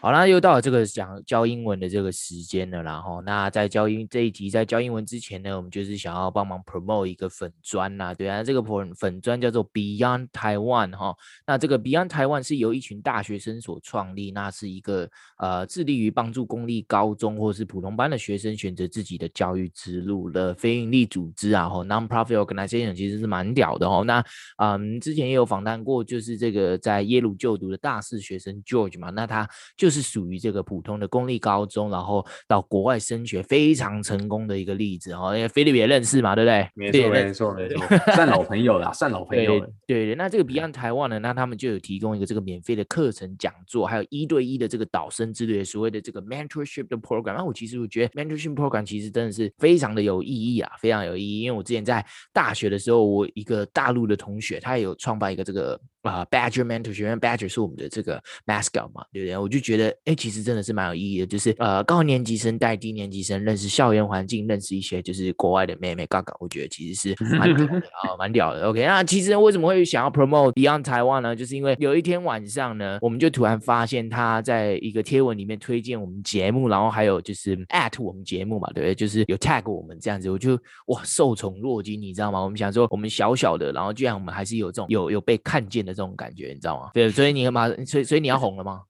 好啦，又到了这个讲教英文的这个时间了，然后那在教英这一集在教英文之前呢，我们就是想要帮忙 promote 一个粉砖呐，对啊，这个粉粉砖叫做 Beyond Taiwan 哈，那这个 Beyond Taiwan 是由一群大学生所创立，那是一个呃致力于帮助公立高中或是普通班的学生选择自己的教育之路的非营利组织啊，哈，non-profit organization 其实是蛮屌的哦。那嗯，之前也有访谈过，就是这个在耶鲁就读的大四学生 George 嘛，那他就。就是属于这个普通的公立高中，然后到国外升学非常成功的一个例子哦。因为菲律宾也认识嘛，对不对？没错，没错，没错，算老朋友了，算老朋友了。对对，那这个 Beyond Taiwan 呢，那他们就有提供一个这个免费的课程讲座，还有一对一的这个导生之类的所谓的这个 mentorship 的 program。那我其实我觉得 mentorship program 其实真的是非常的有意义啊，非常有意义。因为我之前在大学的时候，我一个大陆的同学，他也有创办一个这个。啊、uh,，Badger Mentor 学院，Badger 是我们的这个 mascot 嘛，对不对？我就觉得，哎，其实真的是蛮有意义的，就是呃，高年级生带低年级生认识校园环境，认识一些就是国外的妹妹嘎嘎，我觉得其实是蛮屌的啊，蛮屌的。OK，那其实为什么会想要 promote Beyond Taiwan 呢？就是因为有一天晚上呢，我们就突然发现他在一个贴文里面推荐我们节目，然后还有就是 at 我们节目嘛，对不对？就是有 tag 我们这样子，我就哇受宠若惊，你知道吗？我们想说我们小小的，然后居然我们还是有这种有有被看见的。这种感觉你知道吗？对，所以你马上，所以所以你要红了吗？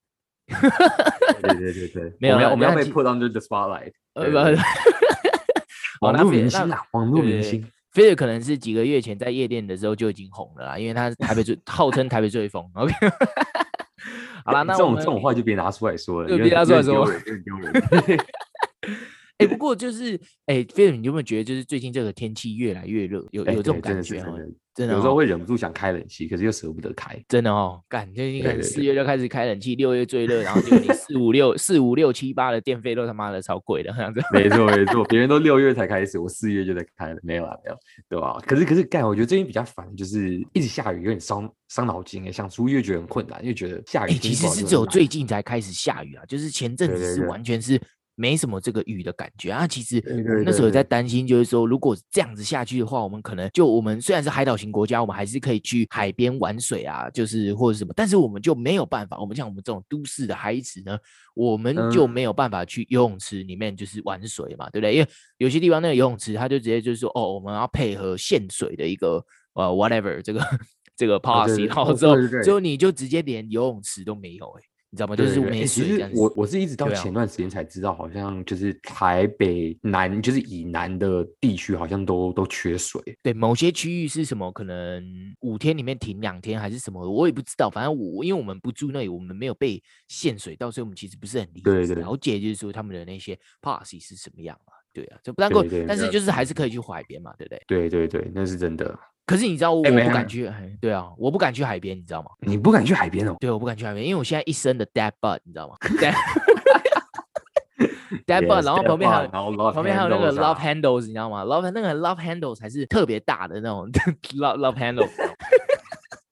对对对对，没有，我们要，我们要被 put under the spotlight。呃，网络明星啊，网络明星，菲尔可能是几个月前在夜店的时候就已经红了啦，因为他是台北最 号称台北最疯。OK，好了，那这种这种话就别拿出来说了，别拿出来说，丢人。哎，不过就是哎，菲尔，你有没有觉得就是最近这个天气越来越热，有有这种感觉？真的、哦，有时候会忍不住想开冷气，可是又舍不得开。真的哦，干，就你看四月就开始开冷气，六月最热，然后结果你四五六四五六七八的电费都他妈的超贵的，这样子。没错没错，别 人都六月才开始，我四月就在开了，没有啊没有，对吧？可是可是干，我觉得最近比较烦，就是一直下雨，有点伤伤脑筋哎，想出月觉得很困难，因为觉得下雨。其实是只有最近才开始下雨啊，就是前阵子是完全是。没什么这个雨的感觉啊，其实那时候在担心，就是说如果这样子下去的话，我们可能就我们虽然是海岛型国家，我们还是可以去海边玩水啊，就是或者什么，但是我们就没有办法。我们像我们这种都市的孩子呢，我们就没有办法去游泳池里面就是玩水嘛，对不对？因为有些地方那个游泳池，他就直接就是说，哦，我们要配合限水的一个呃 whatever 这个 这个 policy，然后之后之后你就直接连游泳池都没有哎。你知道吗？就是没水。其实我我是一直到前段时间才知道，好像就是台北南，就是以南的地区，好像都都缺水。对，某些区域是什么？可能五天里面停两天，还是什么？我也不知道。反正我因为我们不住那里，我们没有被限水到，所以我们其实不是很理解。了解，就是说他们的那些 policy 是什么样啊？对啊，就不太够。但是就是还是可以去海边嘛，对不对？对对对，那是真的。可是你知道我不敢去，对啊，我不敢去海边，你知道吗？你不敢去海边哦？对，我不敢去海边，因为我现在一身的 dead butt，你知道吗？dead butt，然后旁边还有旁边还有那个 love handles，你知道吗？love 那个 love handles 才是特别大的那种 love love handles。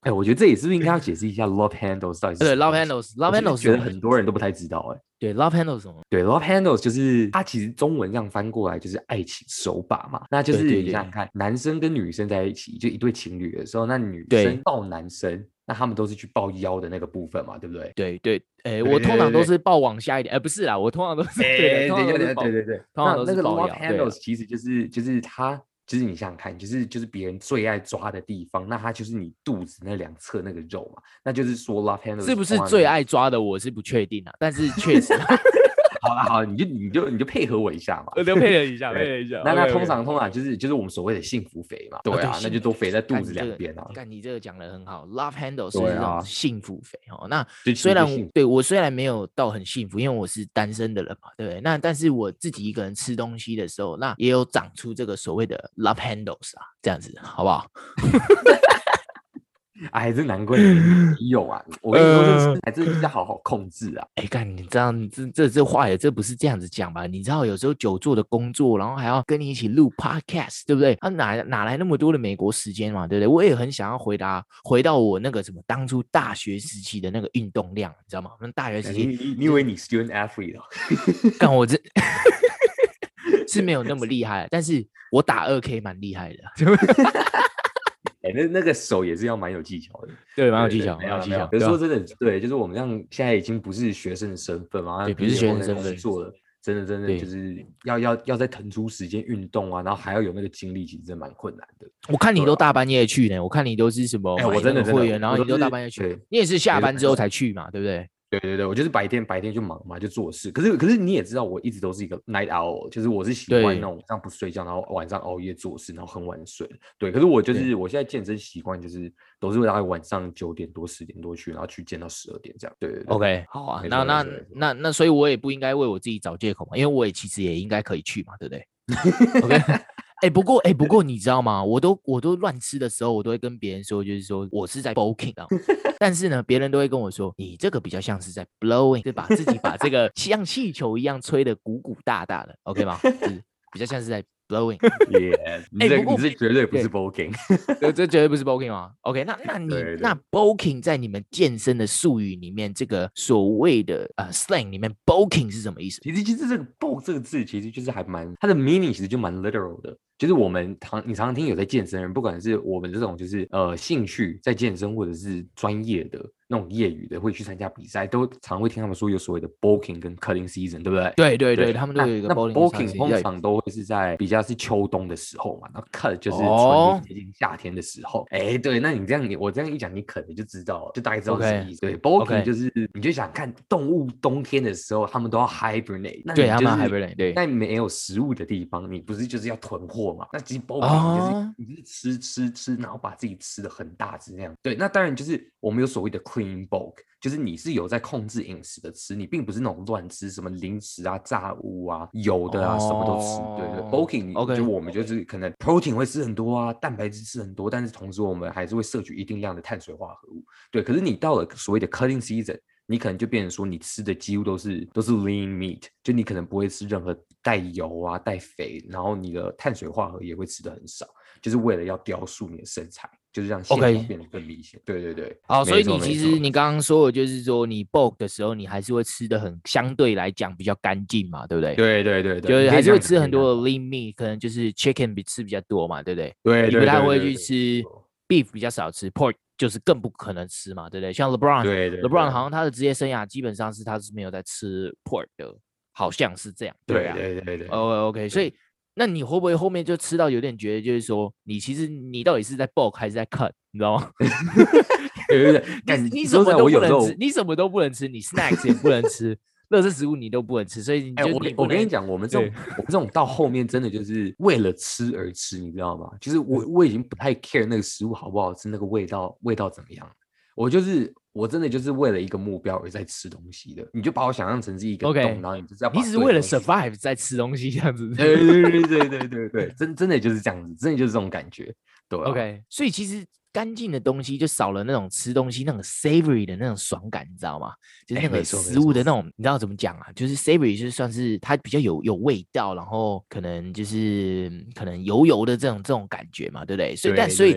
哎，我觉得这也是不是应该要解释一下 love handles 到底是？对，love handles，love handles，觉得很多人都不太知道哎。对，love handles 什么？对，love handles 就是它其实中文这样翻过来就是爱情手把嘛。那就是你想想看，男生跟女生在一起就一对情侣的时候，那女生抱男生，那他们都是去抱腰的那个部分嘛，对不对？对对，哎，我通常都是抱往下一点，哎，不是啦，我通常都是对对对对对，通常都是。那那个 love handles 其实就是就是它。就是你想想看，就是就是别人最爱抓的地方，那它就是你肚子那两侧那个肉嘛，那就是说 love handle 是不是最爱抓的？我是不确定啊，但是确实。好了好了，你就你就你就配合我一下嘛，我就配合一下，配合一下。那那通常通常就是就是我们所谓的幸福肥嘛，对啊，那就都肥在肚子两边啊。但你这个讲的很好，love handle 是那种幸福肥哦。那虽然对我虽然没有到很幸福，因为我是单身的人嘛，对不对？那但是我自己一个人吃东西的时候，那也有长出这个所谓的 love handles 啊，这样子好不好？哎，这难怪你有啊！我跟你说，这还真的要好好控制啊！哎，干，你知道，这这这话也这不是这样子讲吧？你知道，有时候久坐的工作，然后还要跟你一起录 podcast，对不对？他、啊、哪哪来那么多的美国时间嘛？对不对？我也很想要回答，回到我那个什么当初大学时期的那个运动量，你知道吗？那大学时期，你你以为你 student athlete 哦？干我这 是没有那么厉害，但是我打二 K 蛮厉害的。哎，那那个手也是要蛮有技巧的，对，蛮有技巧，蛮有技巧。可是说真的，对，就是我们这样现在已经不是学生的身份嘛，对，不是学生身份做了。真的，真的就是要要要再腾出时间运动啊，然后还要有那个精力，其实真蛮困难的。我看你都大半夜去呢，我看你都是什么我真的会员，然后你都大半夜去，你也是下班之后才去嘛，对不对？对对对，我就是白天白天就忙嘛，就做事。可是可是你也知道，我一直都是一个 night owl，就是我是喜欢那种晚上不睡觉，然后晚上熬夜做事，然后很晚睡。对，可是我就是我现在健身习惯就是都是会大概晚上九点多十点多去，然后去健到十二点这样。对对对，OK，好啊。那那那那，所以我也不应该为我自己找借口嘛，因为我也其实也应该可以去嘛，对不对？OK。哎、欸，不过哎、欸，不过你知道吗？我都我都乱吃的时候，我都会跟别人说，就是说我是在 bulking 啊。但是呢，别人都会跟我说，你这个比较像是在 blowing，就把自己把这个像气球一样吹得鼓鼓大大的，OK 吗？就是比较像是在。blowing，哎，你这你是绝对不是 bulking，这这绝对不是 bulking 吗？OK，那那你那 bulking 在你们健身的术语里面，这个所谓的呃 slang 里面，bulking 是什么意思？其实其实这个 bulk 这个字其实就是还蛮它的 meaning 其实就蛮 literal 的，就是我们常你常常听有在健身的人，不管是我们这种就是呃兴趣在健身，或者是专业的。那种业余的会去参加比赛，都常会听他们说有所谓的 bulking 跟 cutting season，对不对？对对对，他们都有一个 bulking，通常都会是在比较是秋冬的时候嘛，那 cut 就是接近夏天的时候。哎，对，那你这样你我这样一讲，你可能就知道，就大概知道什么意思。对，bulking 就是你就想看动物冬天的时候，他们都要 hibernate，那对，他们 hibernate，对，在没有食物的地方，你不是就是要囤货嘛？那其实 bulking 就是你就是吃吃吃，然后把自己吃的很大只那样。对，那当然就是我们有所谓的 clean bulk。就是你是有在控制饮食的吃，你并不是那种乱吃什么零食啊、炸物啊、油的啊，oh, 什么都吃。对对，bulking，OK，就我们就是可能 protein 会吃很多啊，蛋白质吃很多，但是同时我们还是会摄取一定量的碳水化合物。对，可是你到了所谓的 cutting season，你可能就变成说你吃的几乎都是都是 lean meat，就你可能不会吃任何带油啊、带肥，然后你的碳水化合物也会吃的很少，就是为了要雕塑你的身材。就是让线条变得更明显。对对对，好，所以你其实你刚刚说的就是说，你 bulk 的时候，你还是会吃的很相对来讲比较干净嘛，对不对？对对对对，就是还是会吃很多的 lean meat，可能就是 chicken 比吃比较多嘛，对不对？对，你不太会去吃 beef，比较少吃 pork，就是更不可能吃嘛，对不对？像 LeBron，对对，LeBron 好像他的职业生涯基本上是他是没有在吃 pork 的，好像是这样。对啊，对对对对。OK OK，所以。那你会不会后面就吃到有点觉得，就是说你其实你到底是在 bulk 还是在 cut，你知道吗？对 对对，你什么都不能吃，你什么都不能吃，你 snacks 也不能吃，垃圾食物你都不能吃，所以你就、欸、我我跟你讲，我们这种我们这种到后面真的就是为了吃而吃，你知道吗？就是我我已经不太 care 那个食物好不好吃，那个味道味道怎么样，我就是。我真的就是为了一个目标而在吃东西的，你就把我想象成是一个洞，然后你就是要你只是为了 survive 在吃东西这样子，对对对对对对 对，真真的就是这样子，真的就是这种感觉，对，OK，所以其实。干净的东西就少了那种吃东西那种 savory 的那种爽感，你知道吗？就是那个食物的那种，欸、你知道怎么讲啊？就是 savory 就算是它比较有有味道，然后可能就是可能油油的这种这种感觉嘛，对不对？所以但所以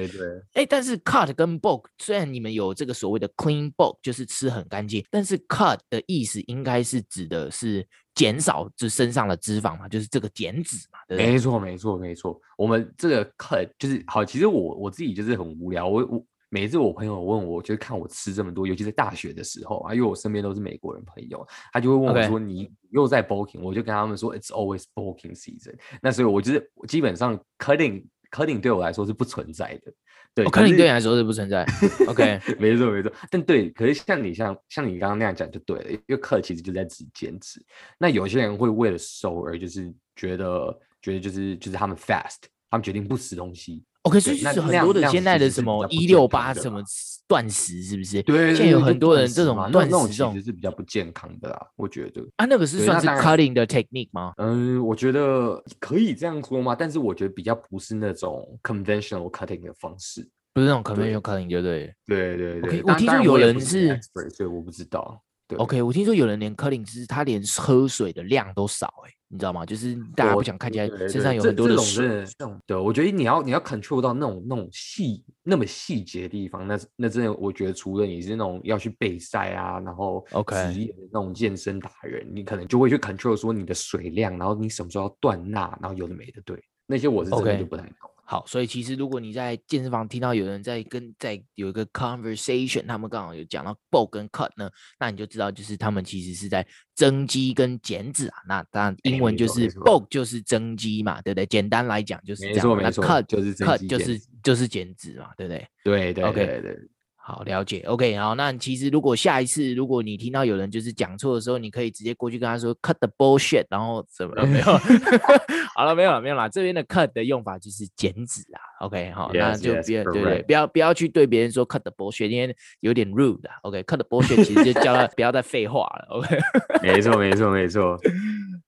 哎、欸，但是 cut 跟 bulk 虽然你们有这个所谓的 clean bulk，就是吃很干净，但是 cut 的意思应该是指的是。减少这身上的脂肪嘛，就是这个减脂嘛，对不对？没错，没错，没错。我们这个 cut 就是好。其实我我自己就是很无聊。我我每次我朋友问我，就是看我吃这么多，尤其是大学的时候啊，因为我身边都是美国人朋友，他就会问我说：“ Okay. 你又在 bulking？” 我就跟他们说：“It's always bulking season。”那所以我就是基本上 cutting cutting 对我来说是不存在的。对，可能对你来说是不存在。OK，没错没错。但对，可是像你像像你刚刚那样讲就对了，因为 cut 其实就在指减脂。那有些人会为了瘦而就是觉得觉得就是就是他们 fast，他们决定不吃东西。OK，所以是很多的现在的什么一六八什么断食是不是？对，现在有很多人这种断食这种其实是比较不健康的啦，我觉得。啊，那个是算是 cutting 的 technique 吗？嗯，我觉得可以这样说吗？但是我觉得比较不是那种 conventional cutting 的方式，不是那种 conventional cutting，对不对？对对对。我听说有人是，所以我不知道。OK，我听说有人连 cutting 是他连喝水的量都少，哎。你知道吗？就是大家不想看起来身上有很多的水。对，对，对，对，对，我觉得你要你要 control 到那种那种细那么细节的地方，那那真的我觉得除了你是那种要去备赛啊，然后 OK 职业的那种健身达人.你可能就会去 control 说你的水量，然后你什么时候要断钠，然后有的没的，对，那些我是真的就不太懂。Okay. 好，所以其实如果你在健身房听到有人在跟在有一个 conversation，他们刚好有讲到 bulk 跟 cut 呢，那你就知道就是他们其实是在增肌跟减脂啊。那当然英文就是 bulk 就是增肌嘛，对不对？简单来讲就是这样。那 cut 就是 cut 就是就是减脂嘛，对不对？对对对对。Okay. 好，了解，OK，好，那其实如果下一次如果你听到有人就是讲错的时候，你可以直接过去跟他说 cut the bullshit，然后怎么了没有？好了，没有了，没有了。这边的 cut 的用法就是减脂啊，OK，好，yes, 那就别 yes, 对对，不要不要去对别人说 cut the bullshit，因为有点 rude 啊，OK，cut、okay, the bullshit 其实就叫他 不要再废话了，OK，没错没错没错。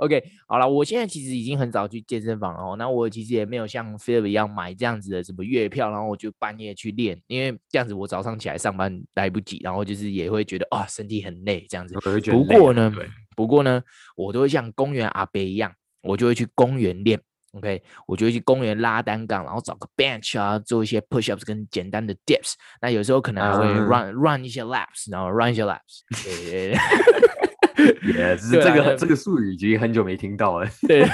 OK，好了，我现在其实已经很早去健身房了哦。那我其实也没有像 Philip 一样买这样子的什么月票，然后我就半夜去练，因为这样子我早上起来上班来不及，然后就是也会觉得啊、哦、身体很累这样子。不过呢，不过呢，我都会像公园阿伯一样，我就会去公园练。OK，我就会去公园拉单杠，然后找个 bench 啊，做一些 push ups 跟简单的 dips。那有时候可能还会 run、嗯、run 一些 laps，然后 run 一些 laps。对。也是这个这个术语已经很久没听到了。对，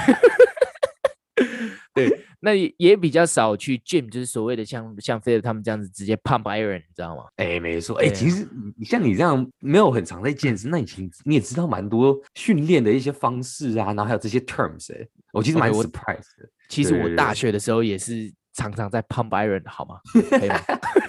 对，那也比较少去 gym，就是所谓的像像 Philip 他们这样子直接 pump iron，你知道吗？哎，没错。哎，其实你像你这样没有很常在健身，那你其实你也知道蛮多训练的一些方式啊，然后还有这些 terms，哎，我其实蛮 surprise 的。其实我大学的时候也是。常常在 pump iron 好吗？可以吗？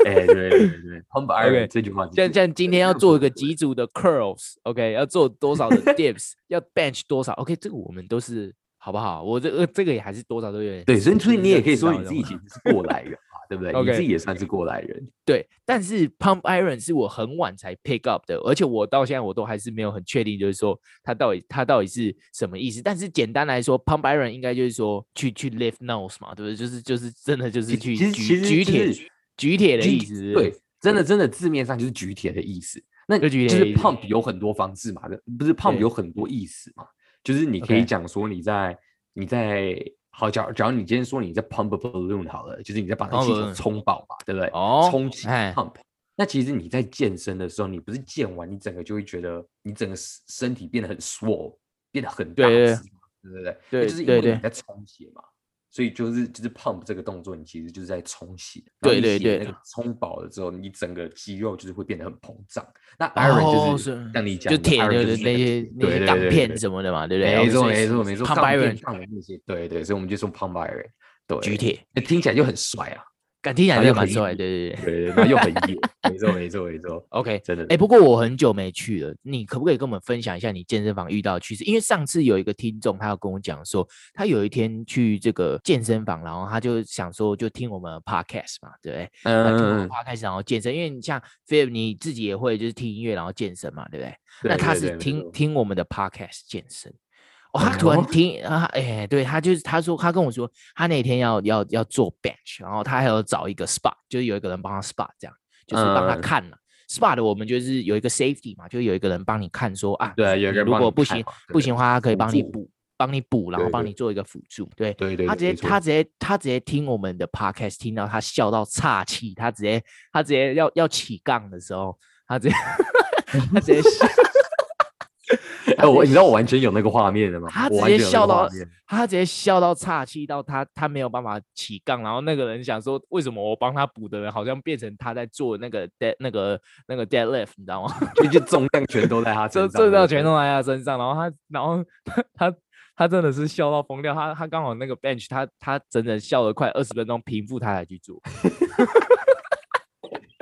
哎、欸，对对对对，pump iron、这句话，像像今天要做一 个几组的 curls，OK，、okay? 要做多少的 dips，要 bench 多少，OK，这个我们都是好不好？我这个这个也还是多少都有点。对，所以所以你也可以说你自己其实是过来人。对不对？Okay. 你自己也算是过来人。对，但是 pump iron 是我很晚才 pick up 的，而且我到现在我都还是没有很确定，就是说它到底它到底是什么意思。但是简单来说，pump iron 应该就是说去去 lift nose 嘛，对不对？就是就是真的就是去举举铁举铁的意思。对，真的真的字面上就是举铁的意思。那就是 pump 有很多方式嘛，不是 pump 有很多意思嘛？就是你可以讲说你在你在。好，假如假如你今天说你在 pump a balloon 好了，就是你在把那气球充饱嘛，对不对？哦，充气 pump。那其实你在健身的时候，你不是健完，你整个就会觉得你整个身体变得很 swoll 变得很大，对对对，对，就是因为你在充血嘛。所以就是就是 pump 这个动作，你其实就是在充血。对对对，那个充饱了之后，你整个肌肉就是会变得很膨胀。那 iron 就是像你讲，就铁的那些那些钢片什么的嘛，对不对？没错没错没错，pump iron 那些，对对，所以我们就说 pump iron，对，举铁，那听起来就很帅啊。敢听起来就蛮帅，对对对，然后又很野，没错没错没错。OK，真的。哎，不过我很久没去了，你可不可以跟我们分享一下你健身房遇到的趣事？因为上次有一个听众，他有跟我讲说，他有一天去这个健身房，然后他就想说，就听我们 Podcast 嘛，对不对？嗯。Podcast 然后健身，因为你像 Philip 你自己也会就是听音乐然后健身嘛，对不对？那他是听听我们的 Podcast 健身。哦，他突然听啊，哎、欸，对他就是他说他跟我说，他那天要要要做 bench，然后他还要找一个 spot，就是有一个人帮他 spot，这样就是帮他看了、嗯、spot 的，我们就是有一个 safety 嘛，就有一个人帮你看说啊，对，有个人如果不行不行的话，他可以帮你补，帮你补，然后帮你做一个辅助，对。对对，他直接他直接他直接听我们的 podcast，听到他笑到岔气，他直接他直接要要起杠的时候，他直接 他直接笑。哎，我 你知道我完全有那个画面的吗？他直接笑到，他直接笑到岔气到他他没有办法起杠，然后那个人想说，为什么我帮他补的人好像变成他在做那个 dead 那个那个 deadlift，你知道吗？就就重量全都在他身上，重量全都在他身上，然后他然后他他他真的是笑到疯掉，他他刚好那个 bench，他他整整笑了快二十分钟，平复他才去做。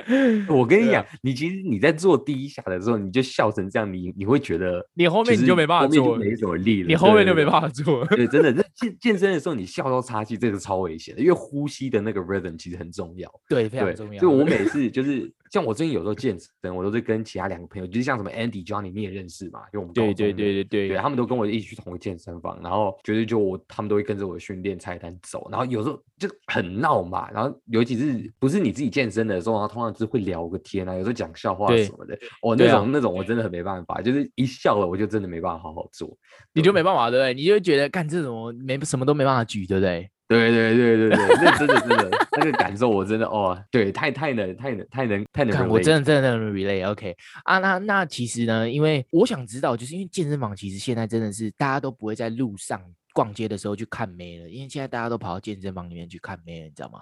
我跟你讲，你其实你在做第一下的时候，你就笑成这样，你你会觉得你后面你就没办法做，没什么力了，你后面就没办法做。对，真的，那健健身的时候你笑到岔气，这个超危险的，因为呼吸的那个 rhythm 其实很重要，对，非常重要。就我每次就是。像我最近有时候健身，我都是跟其他两个朋友，就是像什么 Andy、Johnny，你也认识嘛？就我们对对对对对，对，他们都跟我一起去同一个健身房，然后觉得就我他们都会跟着我的训练菜单走，然后有时候就很闹嘛，然后尤其是不是你自己健身的时候，然后通常就是会聊个天啊，有时候讲笑话什么的，我、哦、那种、啊、那种我真的很没办法，就是一笑了我就真的没办法好好做，你就没办法对不对？你就觉得干这种没什么都没办法举，对不对？对对对对对，那真的真的 那个感受我真的哦，对，太太能太能太能太能，看我真的真的能 relate OK 啊，那那其实呢，因为我想知道，就是因为健身房其实现在真的是大家都不会在路上逛街的时候去看妹了，因为现在大家都跑到健身房里面去看妹了，你知道吗？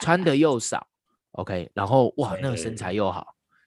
穿的又少，OK，然后 哇，那个身材又好，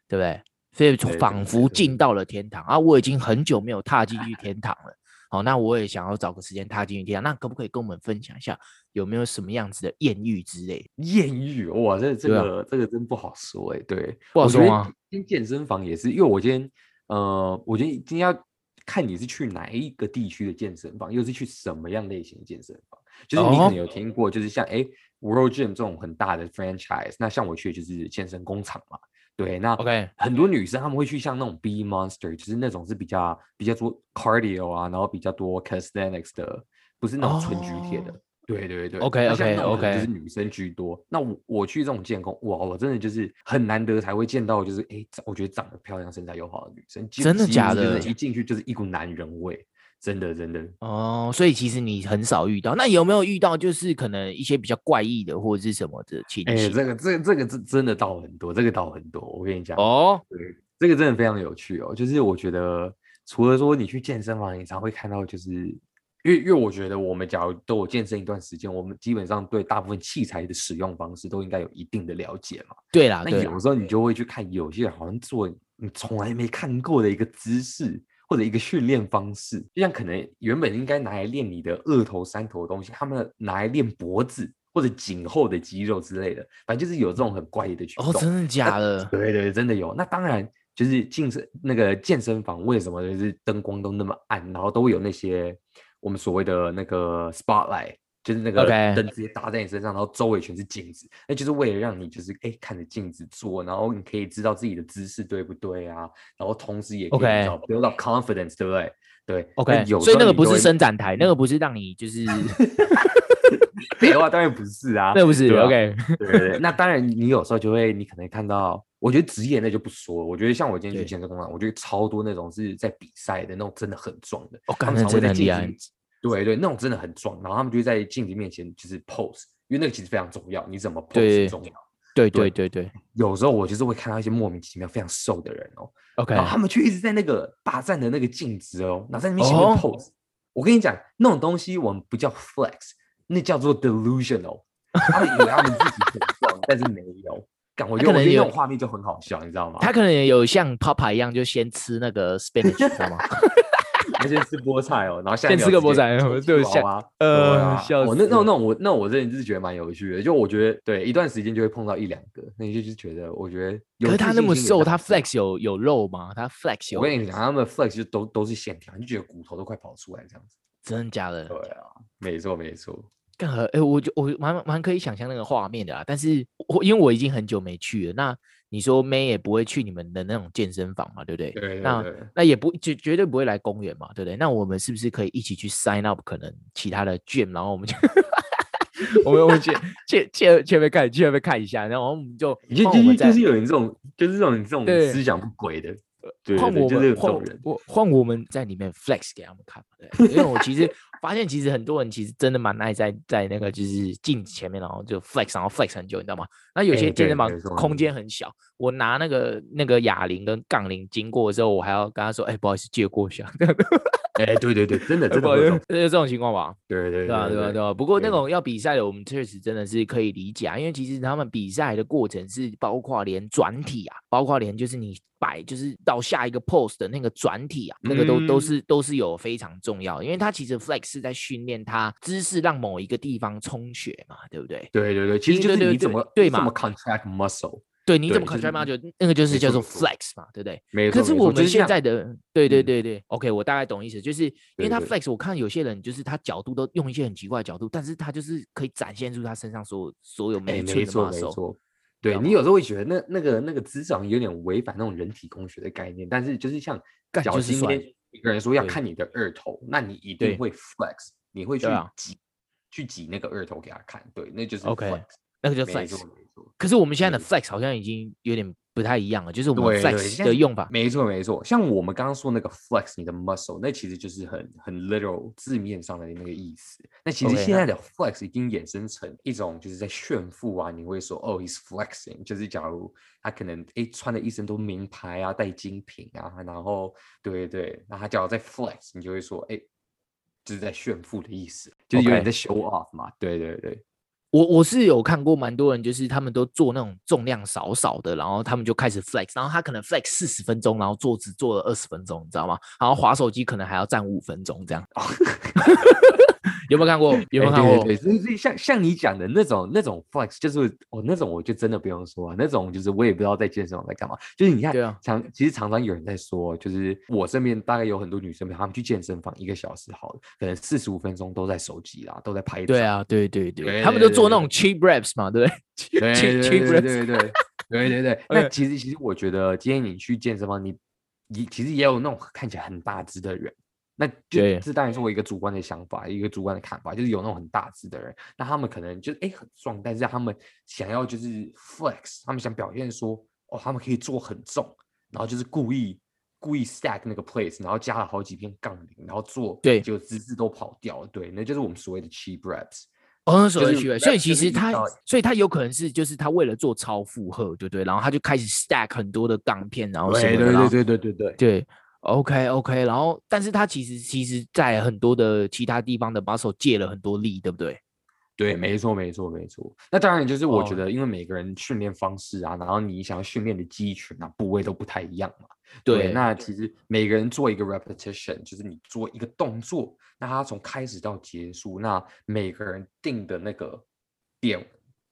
对不对？所以仿佛进到了天堂啊！我已经很久没有踏进去天堂了。好，那我也想要找个时间踏进去天堂。那可不可以跟我们分享一下，有没有什么样子的艳遇之类？艳遇哇，这这个、啊、这个真不好说哎、欸。对，不好说啊。今天健身房也是，因为我今天呃，我觉得今天要看你是去哪一个地区的健身房，又是去什么样类型的健身房。就是你可能有听过，就是像哎、哦、World Gym 这种很大的 franchise，那像我去的就是健身工厂嘛。对，那 OK，很多女生她们会去像那种 B Monster，就是那种是比较比较多 cardio 啊，然后比较多 calisthenics 的，不是那种纯举铁的。Oh. 对对对，OK OK OK，就是女生居多。那我我去这种健工，哇，我真的就是很难得才会见到，就是哎，我觉得长得漂亮、身材又好的女生。真的假的？一进去就是一股男人味。真的，真的哦，所以其实你很少遇到。那有没有遇到，就是可能一些比较怪异的，或者是什么的情形？哎，这个，这个，这个真真的倒很多，这个倒很多。我跟你讲哦，对，这个真的非常有趣哦。就是我觉得，除了说你去健身房，你常会看到，就是因为，因为我觉得我们假如都有健身一段时间，我们基本上对大部分器材的使用方式都应该有一定的了解嘛。对啦，那有时候你就会去看，有些人好像做你从来没看过的一个姿势。或者一个训练方式，就像可能原本应该拿来练你的二头、三头的东西，他们拿来练脖子或者颈后的肌肉之类的，反正就是有这种很怪异的举动。哦，真的假的？对对，真的有。那当然就是健身那个健身房为什么就是灯光都那么暗，然后都有那些我们所谓的那个 spotlight。就是那个灯直接打在你身上，然后周围全是镜子，那就是为了让你就是哎看着镜子做，然后你可以知道自己的姿势对不对啊，然后同时也可以比较 build up confidence，对不对？对，OK。所以那个不是伸展台，那个不是让你就是 废话当然不是啊，那不是 OK。对对对，那当然你有时候就会，你可能看到，我觉得职业那就不说了，我觉得像我今天去健身工厂，我觉得超多那种是在比赛的那种，真的很壮的，我刚才真的。对对，那种真的很壮，然后他们就在镜子面前就是 pose，因为那个其实非常重要，你怎么 pose 很重要。对对对对，对，有时候我就是会看到一些莫名其妙非常瘦的人哦，OK，然后他们却一直在那个霸占的那个镜子哦，然后在那边前面 pose。我跟你讲，那种东西我们不叫 flex，那叫做 delusional。他们以为他们自己很壮，但是没有。感我觉得那种画面就很好笑，你知道吗？他可能也有像 Papa 一样，就先吃那个 spinach，知道吗？先吃菠菜哦，然后下先吃个菠菜，对，像呃，我那那那我那我真的就是觉得蛮有趣的，就我觉得对一段时间就会碰到一两个，那你就是觉得我觉得，可是他那么瘦，他 flex 有有肉吗？他 flex 有？我跟你讲，他们 flex 就都都是线条，你就觉得骨头都快跑出来这样子，真的假的？对啊，没错没错。更何哎，我就我蛮蛮可以想象那个画面的啊，但是我因为我已经很久没去了，那。你说妹也不会去你们的那种健身房嘛，对不对？对，对，对。那那也不绝绝对不会来公园嘛，对不对？那我们是不是可以一起去 sign up 可能其他的 gym，然后我们就 我们我们去去去去那边看去那边看一下，然后我们就就就就是有人这种就是这种这种思想不轨的。换我们换我换我们在里面 flex 给他们看，对，因为我其实发现其实很多人其实真的蛮爱在在那个就是镜子前面，然后就 flex，然后 flex 很久，你知道吗？那有些健身房空间很小，我拿那个那个哑铃跟杠铃经过的时候，我还要跟他说，哎，不好意思，借过一下。哎，对对对，真的真的就是这种情况吧？对对对，对啊对啊对啊。不过那种要比赛的，我们确实真的是可以理解啊，因为其实他们比赛的过程是包括连转体啊，包括连就是你摆就是到下一个 pose 的那个转体啊，那个都都是都是有非常重要，因为它其实 flex 是在训练它姿势让某一个地方充血嘛，对不对？对对对，其实就是你怎么对嘛，怎么 contract muscle。对，你怎么 contract 吗？就那个就是叫做 flex 嘛，对不对？没错。可是我们现在的，对对对对，OK，我大概懂意思，就是因为他 flex，我看有些人就是他角度都用一些很奇怪的角度，但是他就是可以展现出他身上所有所有每寸的 muscle。没错，对，你有时候会觉得那那个那个姿势有点违反那种人体工学的概念，但是就是像假如今天一个人说要看你的二头，那你一定会 flex，你会去挤去挤那个二头给他看，对，那就是 OK。那个叫 flex，可是我们现在的 flex 好像已经有点不太一样了，就是我们 flex 的用法。没错没错，像我们刚刚说那个 flex 你的 muscle，那其实就是很很 literal 字面上的那个意思。那其实现在的 flex 已经衍生成一种就是在炫富啊，你会说哦，he's flexing，就是假如他可能哎穿的一身都名牌啊，带精品啊，然后对对对，那他假如在 flex，你就会说哎。就是在炫富的意思，就是有点在 show off 嘛。对对对。我我是有看过蛮多人，就是他们都做那种重量少少的，然后他们就开始 flex，然后他可能 flex 四十分钟，然后坐姿坐了二十分钟，你知道吗？然后滑手机可能还要站五分钟这样。有没有看过？有没有看过？对对对，所以像像你讲的那种那种 flex，就是哦那种我就真的不用说啊，那种就是我也不知道在健身房在干嘛。就是你看常其实常常有人在说，就是我身边大概有很多女生，她们去健身房一个小时好了，可能四十五分钟都在手机啦，都在拍。对啊，对对对，他们就做那种 cheap reps 嘛，对不对？对对对对对对对。那其实其实我觉得，今天你去健身房，你你其实也有那种看起来很大只的人。那就这当然是我一个主观的想法，一个主观的看法，就是有那种很大只的人，那他们可能就是哎很壮，但是他们想要就是 flex，他们想表现说哦，他们可以做很重，然后就是故意故意 stack 那个 plates，然后加了好几片杠铃，然后做对，就姿势都跑掉了，对，那就是我们所谓的 cheap reps。哦，所谓的 cheap 所以其实他，所以他有可能是就是他为了做超负荷，对不对？然后他就开始 stack 很多的杠片，然后什么的，对对对对对对对。对 OK OK，然后，但是他其实其实，在很多的其他地方的把手借了很多力，对不对？对，没错，没错，没错。那当然就是我觉得，因为每个人训练方式啊，哦、然后你想要训练的肌群啊、部位都不太一样嘛。对，对，那其实每个人做一个 repetition，就是你做一个动作，那他从开始到结束，那每个人定的那个点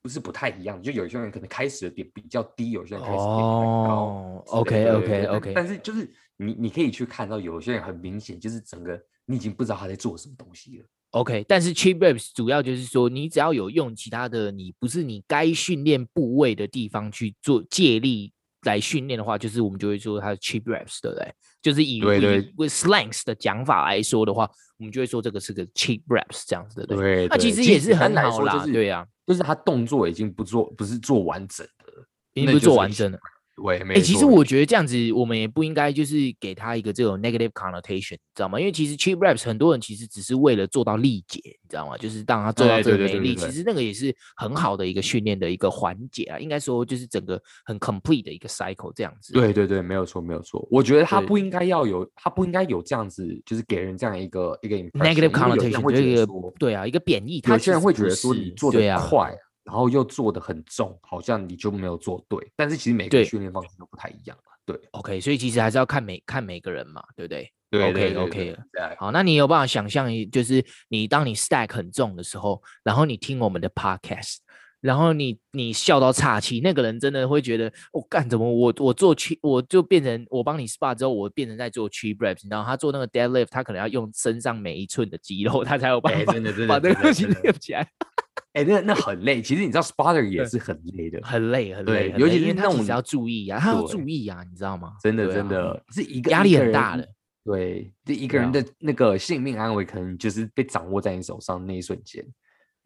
不是不太一样。就有些人可能开始的点比较低，有些人开始点比较高。哦，OK OK OK，但是就是。你你可以去看到有些人很明显就是整个你已经不知道他在做什么东西了。OK，但是 cheap reps 主要就是说你只要有用其他的你不是你该训练部位的地方去做借力来训练的话，就是我们就会说它是 cheap reps，对不对？就是以对对 with slangs 的讲法来说的话，我们就会说这个是个 cheap reps 这样子的，对。那其实也是很好啦，就是、对呀、啊，就是他动作已经不做不是做完整的，已经不是做完整的。对，哎、欸，其实我觉得这样子，我们也不应该就是给他一个这种 negative connotation，你知道吗？因为其实 cheap raps 很多人其实只是为了做到力竭，你知道吗？就是让他做到这个没力，其实那个也是很好的一个训练的一个环节啊。应该说就是整个很 complete 的一个 cycle 这样子。对对对，没有错没有错。我觉得他不应该要有，他不应该有这样子，就是给人这样一个一个 negative connotation，这个对啊，一个贬义。有些人会觉得说你做的快。然后又做的很重，好像你就没有做对。但是其实每个训练方式都不太一样嘛。对，，OK，所以其实还是要看每看每个人嘛，对不对？对，OK OK。好，那你有办法想象，就是你当你 stack 很重的时候，然后你听我们的 podcast，然后你你笑到岔气，那个人真的会觉得，我、哦、干怎么我我做 cheap 我就变成我帮你 spa 之后，我变成在做 cheap reps，然后他做那个 deadlift，他可能要用身上每一寸的肌肉，他才有办法、把这个东西练起来。哎、欸，那那很累。其实你知道，spotter 也是很累的，很累，很累。尤其是那种要注意啊，他要注意啊，你知道吗？真的，真的是一个压力很大的。对，这一个人的那个性命安危，可能就是被掌握在你手上那一瞬间。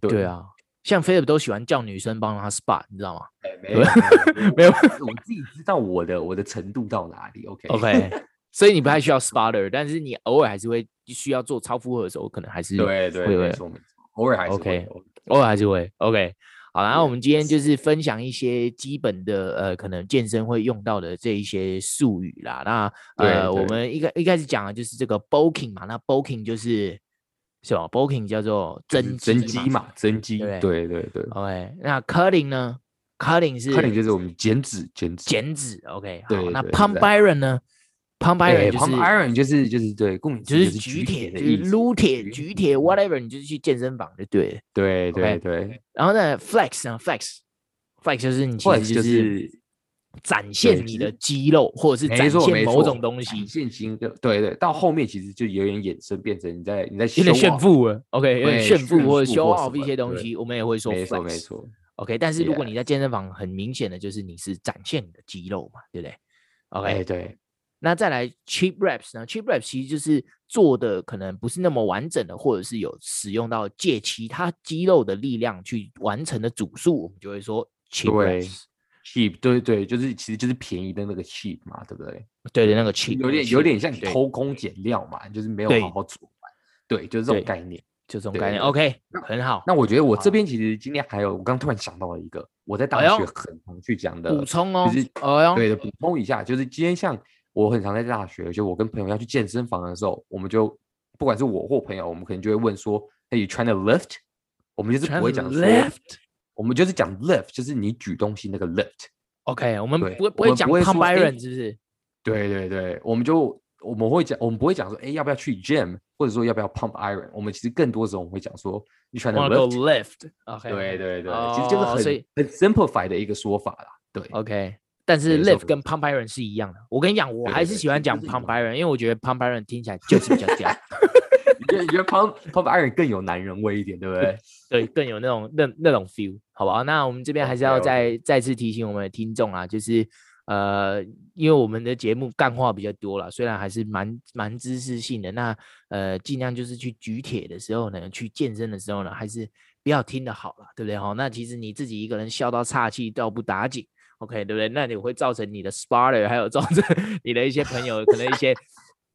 对啊，像 Philip 都喜欢叫女生帮他 spot，你知道吗？哎、欸，没有，没有，我自己知道我的我的程度到哪里。OK，OK，所以你不太需要 spotter，但是你偶尔还是会需要做超负荷的时候，可能还是对对，没错没错，偶尔还是 OK。偶尔还是会 OK，好，然后我们今天就是分享一些基本的呃，可能健身会用到的这一些术语啦。那呃，我们一开一开始讲的就是这个 bulking 嘛，那 bulking 就是是吧？bulking 叫做增增肌嘛，增肌。对对对，对。OK，那 cutting 呢？cutting 是 cutting 就是我们减脂减脂减脂。OK，好，那 pump iron 呢？Pump iron 就是 Pump iron 就是就是对，就是举铁的，就是撸铁、举铁，whatever，你就是去健身房就对了。对对对。然后呢，flex 呢，flex，flex 就是你其实就是展现你的肌肉，或者是展现某种东西。展现的，对对。到后面其实就有点衍生，变成你在你在有点炫富了。OK，有点炫富或者 show off 一些东西，我们也会说 flex。没错。OK，但是如果你在健身房，很明显的就是你是展现你的肌肉嘛，对不对？OK，对。那再来 cheap reps 呢？cheap reps 其实就是做的可能不是那么完整的，或者是有使用到借其他肌肉的力量去完成的组数，我们就会说 cheap reps。cheap 对对，就是其实就是便宜的那个 cheap 嘛，对不对？对的，那个 cheap 有点有点像你偷工减料嘛，就是没有好好做完。对，就是这种概念，就这种概念。OK，很好。那我觉得我这边其实今天还有，我刚突然想到了一个，我在大学很常去讲的补充哦，就是对的补充一下，就是今天像。我很常在大学，就我跟朋友要去健身房的时候，我们就不管是我或朋友，我们可能就会问说：“Hey, you trying to lift？” 我们就是不会讲 lift，我们就是讲 lift，就是你举东西那个 lift。OK，我们不不会讲 pump iron，是不是？对对对，我们就我们会讲，我们不会讲说：“哎，要不要去 gym？” 或者说要不要 pump iron？我们其实更多时候我们会讲说：“You trying to lift？” 对对对，其实就是很很 simplify 的一个说法啦。对，OK。但是 Live 跟 pump iron 是一样的。我跟你讲，我还是喜欢讲 pump iron，因为我觉得 pump iron 听起来就是比较屌。你觉得你觉得 pump pump iron 更有男人味一点，对不对？对，更有那种那那种 feel，好不好？那我们这边还是要再再次提醒我们的听众啊，就是呃，因为我们的节目干话比较多了，虽然还是蛮蛮知识性的，那呃，尽量就是去举铁的时候呢，去健身的时候呢，还是不要听的好了，对不对？好，那其实你自己一个人笑到岔气，倒不打紧。OK，对不对？那你会造成你的 spotter，还有造成 你的一些朋友可能一些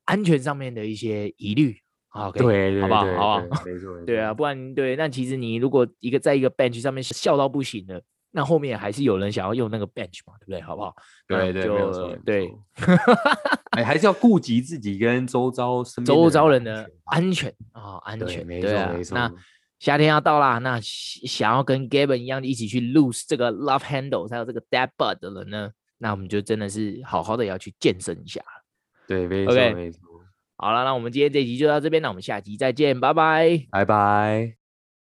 安全上面的一些疑虑。OK，对，好不好？好不好？没错，对啊，不然对，那其实你如果一个在一个 bench 上面笑到不行了，那后面还是有人想要用那个 bench 嘛，对不对？好不好？对对，没有错，对，哎，还是要顾及自己跟周遭身边周遭人的安全啊，安全，没错没错。那夏天要到啦，那想要跟 Gavin 一样一起去 lose 这个 love handle，还有这个 dead bud 的人呢，那我们就真的是好好的要去健身一下。对，没错，okay. 没错。好了，那我们今天这集就到这边，那我们下集再见，拜拜，拜拜。